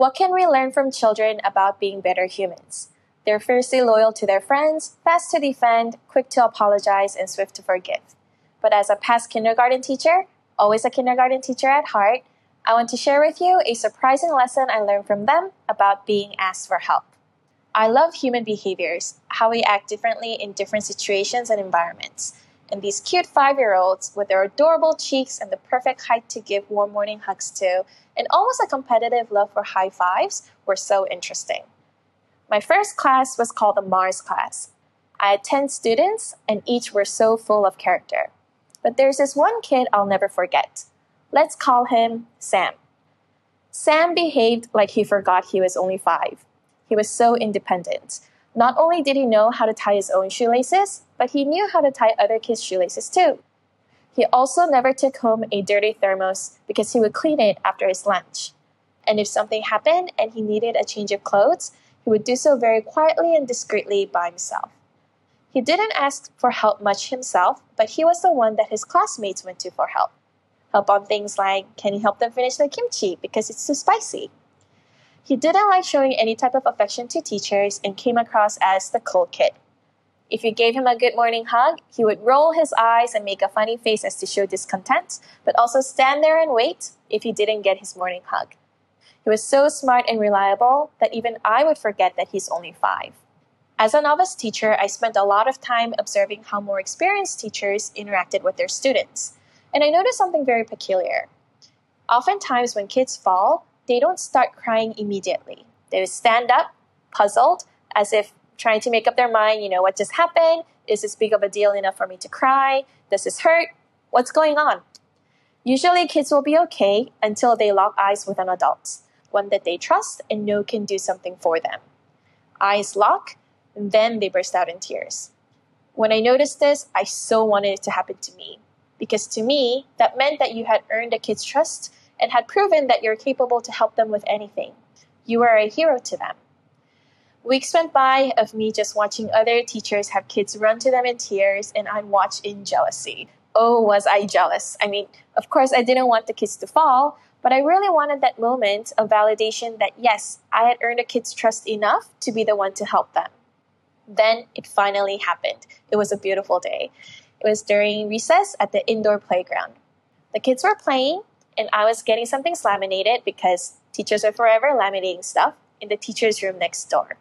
What can we learn from children about being better humans? They're fiercely loyal to their friends, fast to defend, quick to apologize, and swift to forgive. But as a past kindergarten teacher, always a kindergarten teacher at heart, I want to share with you a surprising lesson I learned from them about being asked for help. I love human behaviors, how we act differently in different situations and environments. And these cute five year olds, with their adorable cheeks and the perfect height to give warm morning hugs to, and almost a competitive love for high fives, were so interesting. My first class was called the Mars class. I had 10 students, and each were so full of character. But there's this one kid I'll never forget. Let's call him Sam. Sam behaved like he forgot he was only five. He was so independent. Not only did he know how to tie his own shoelaces, but he knew how to tie other kids' shoelaces too. He also never took home a dirty thermos because he would clean it after his lunch. And if something happened and he needed a change of clothes, he would do so very quietly and discreetly by himself. He didn't ask for help much himself, but he was the one that his classmates went to for help. Help on things like can you help them finish the kimchi because it's too spicy? He didn't like showing any type of affection to teachers and came across as the cool kid. If you gave him a good morning hug, he would roll his eyes and make a funny face as to show discontent, but also stand there and wait if he didn't get his morning hug. He was so smart and reliable that even I would forget that he's only five. As a novice teacher, I spent a lot of time observing how more experienced teachers interacted with their students. And I noticed something very peculiar. Oftentimes, when kids fall, they don't start crying immediately. They stand up, puzzled, as if trying to make up their mind, you know, what just happened? Is this big of a deal enough for me to cry? Does this hurt? What's going on? Usually, kids will be okay until they lock eyes with an adult, one that they trust and know can do something for them. Eyes lock, and then they burst out in tears. When I noticed this, I so wanted it to happen to me. Because to me, that meant that you had earned a kid's trust and had proven that you're capable to help them with anything. You are a hero to them. Weeks went by of me just watching other teachers have kids run to them in tears, and I'd watch in jealousy. Oh, was I jealous? I mean, of course, I didn't want the kids to fall, but I really wanted that moment of validation that yes, I had earned a kid's trust enough to be the one to help them. Then it finally happened. It was a beautiful day. It was during recess at the indoor playground. The kids were playing, and I was getting some things laminated because teachers are forever laminating stuff in the teacher's room next door.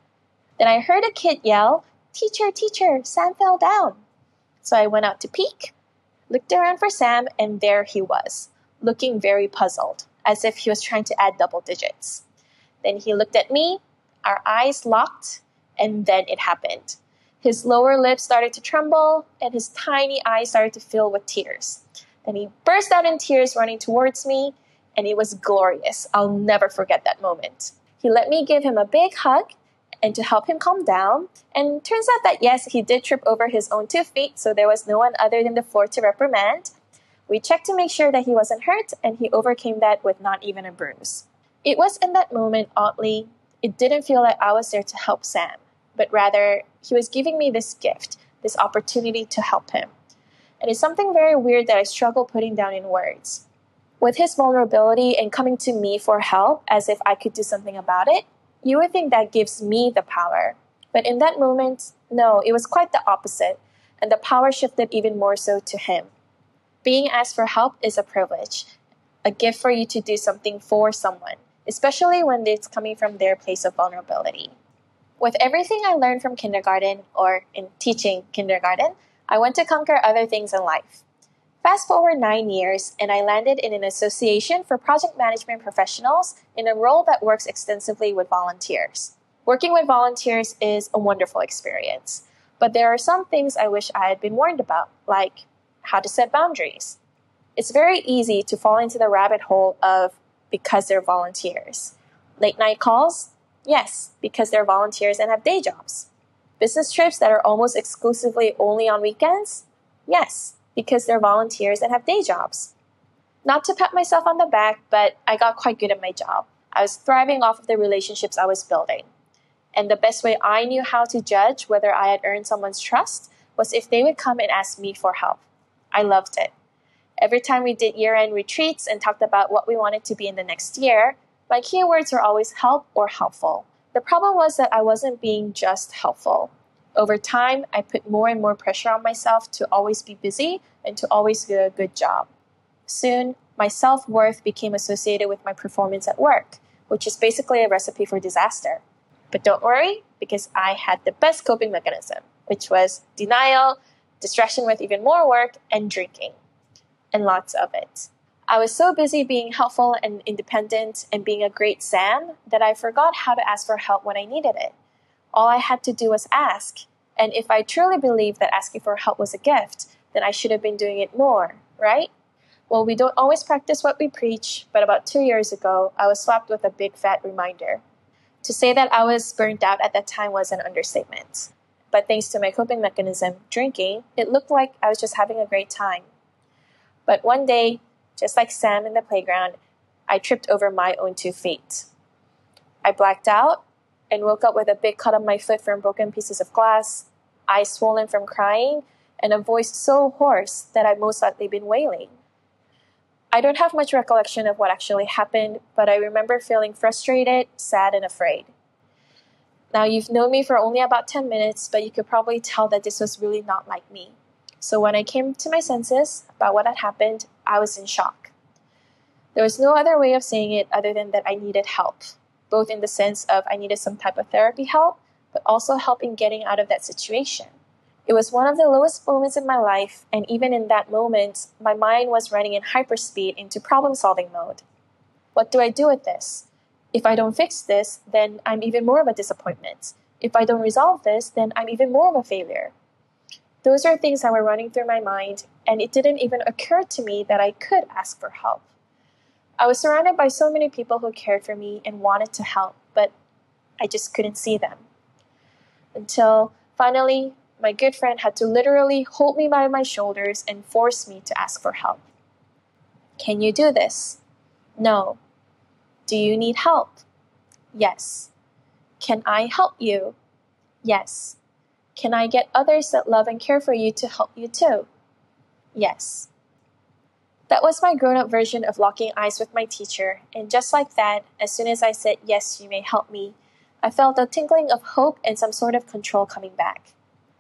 Then I heard a kid yell, Teacher, teacher, Sam fell down. So I went out to peek, looked around for Sam, and there he was, looking very puzzled, as if he was trying to add double digits. Then he looked at me, our eyes locked, and then it happened. His lower lip started to tremble, and his tiny eyes started to fill with tears. Then he burst out in tears running towards me, and it was glorious. I'll never forget that moment. He let me give him a big hug and to help him calm down. And turns out that yes, he did trip over his own two feet, so there was no one other than the floor to reprimand. We checked to make sure that he wasn't hurt, and he overcame that with not even a bruise. It was in that moment, oddly, it didn't feel like I was there to help Sam, but rather, he was giving me this gift, this opportunity to help him and it's something very weird that I struggle putting down in words. With his vulnerability and coming to me for help as if I could do something about it, you would think that gives me the power. But in that moment, no, it was quite the opposite, and the power shifted even more so to him. Being asked for help is a privilege, a gift for you to do something for someone, especially when it's coming from their place of vulnerability. With everything I learned from kindergarten or in teaching kindergarten, I went to conquer other things in life. Fast forward nine years, and I landed in an association for project management professionals in a role that works extensively with volunteers. Working with volunteers is a wonderful experience, but there are some things I wish I had been warned about, like how to set boundaries. It's very easy to fall into the rabbit hole of because they're volunteers. Late night calls? Yes, because they're volunteers and have day jobs. Business trips that are almost exclusively only on weekends? Yes, because they're volunteers and have day jobs. Not to pat myself on the back, but I got quite good at my job. I was thriving off of the relationships I was building. And the best way I knew how to judge whether I had earned someone's trust was if they would come and ask me for help. I loved it. Every time we did year end retreats and talked about what we wanted to be in the next year, My keywords were always help or helpful. The problem was that I wasn't being just helpful. Over time, I put more and more pressure on myself to always be busy and to always do a good job. Soon, my self worth became associated with my performance at work, which is basically a recipe for disaster. But don't worry, because I had the best coping mechanism, which was denial, distraction with even more work, and drinking. And lots of it. I was so busy being helpful and independent and being a great Sam that I forgot how to ask for help when I needed it. All I had to do was ask. And if I truly believed that asking for help was a gift, then I should have been doing it more, right? Well, we don't always practice what we preach, but about two years ago, I was slapped with a big fat reminder. To say that I was burnt out at that time was an understatement. But thanks to my coping mechanism, drinking, it looked like I was just having a great time. But one day, just like Sam in the playground, I tripped over my own two feet. I blacked out and woke up with a big cut on my foot from broken pieces of glass, eyes swollen from crying, and a voice so hoarse that I'd most likely been wailing. I don't have much recollection of what actually happened, but I remember feeling frustrated, sad, and afraid. Now, you've known me for only about 10 minutes, but you could probably tell that this was really not like me. So when I came to my senses about what had happened, I was in shock. There was no other way of saying it other than that I needed help, both in the sense of I needed some type of therapy help, but also help in getting out of that situation. It was one of the lowest moments in my life, and even in that moment, my mind was running in hyperspeed into problem solving mode. What do I do with this? If I don't fix this, then I'm even more of a disappointment. If I don't resolve this, then I'm even more of a failure. Those are things that were running through my mind, and it didn't even occur to me that I could ask for help. I was surrounded by so many people who cared for me and wanted to help, but I just couldn't see them. Until finally, my good friend had to literally hold me by my shoulders and force me to ask for help. Can you do this? No. Do you need help? Yes. Can I help you? Yes. Can I get others that love and care for you to help you too? Yes. That was my grown up version of locking eyes with my teacher, and just like that, as soon as I said, Yes, you may help me, I felt a tinkling of hope and some sort of control coming back.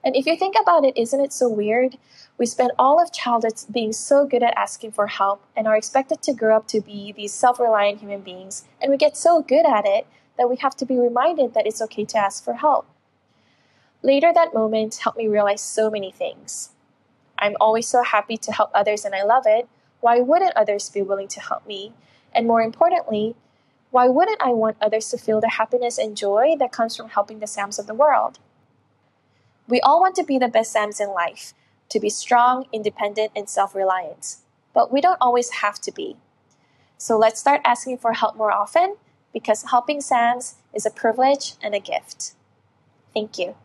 And if you think about it, isn't it so weird? We spend all of childhood being so good at asking for help and are expected to grow up to be these self reliant human beings, and we get so good at it that we have to be reminded that it's okay to ask for help. Later, that moment helped me realize so many things. I'm always so happy to help others and I love it. Why wouldn't others be willing to help me? And more importantly, why wouldn't I want others to feel the happiness and joy that comes from helping the Sams of the world? We all want to be the best Sams in life, to be strong, independent, and self reliant. But we don't always have to be. So let's start asking for help more often because helping Sams is a privilege and a gift. Thank you.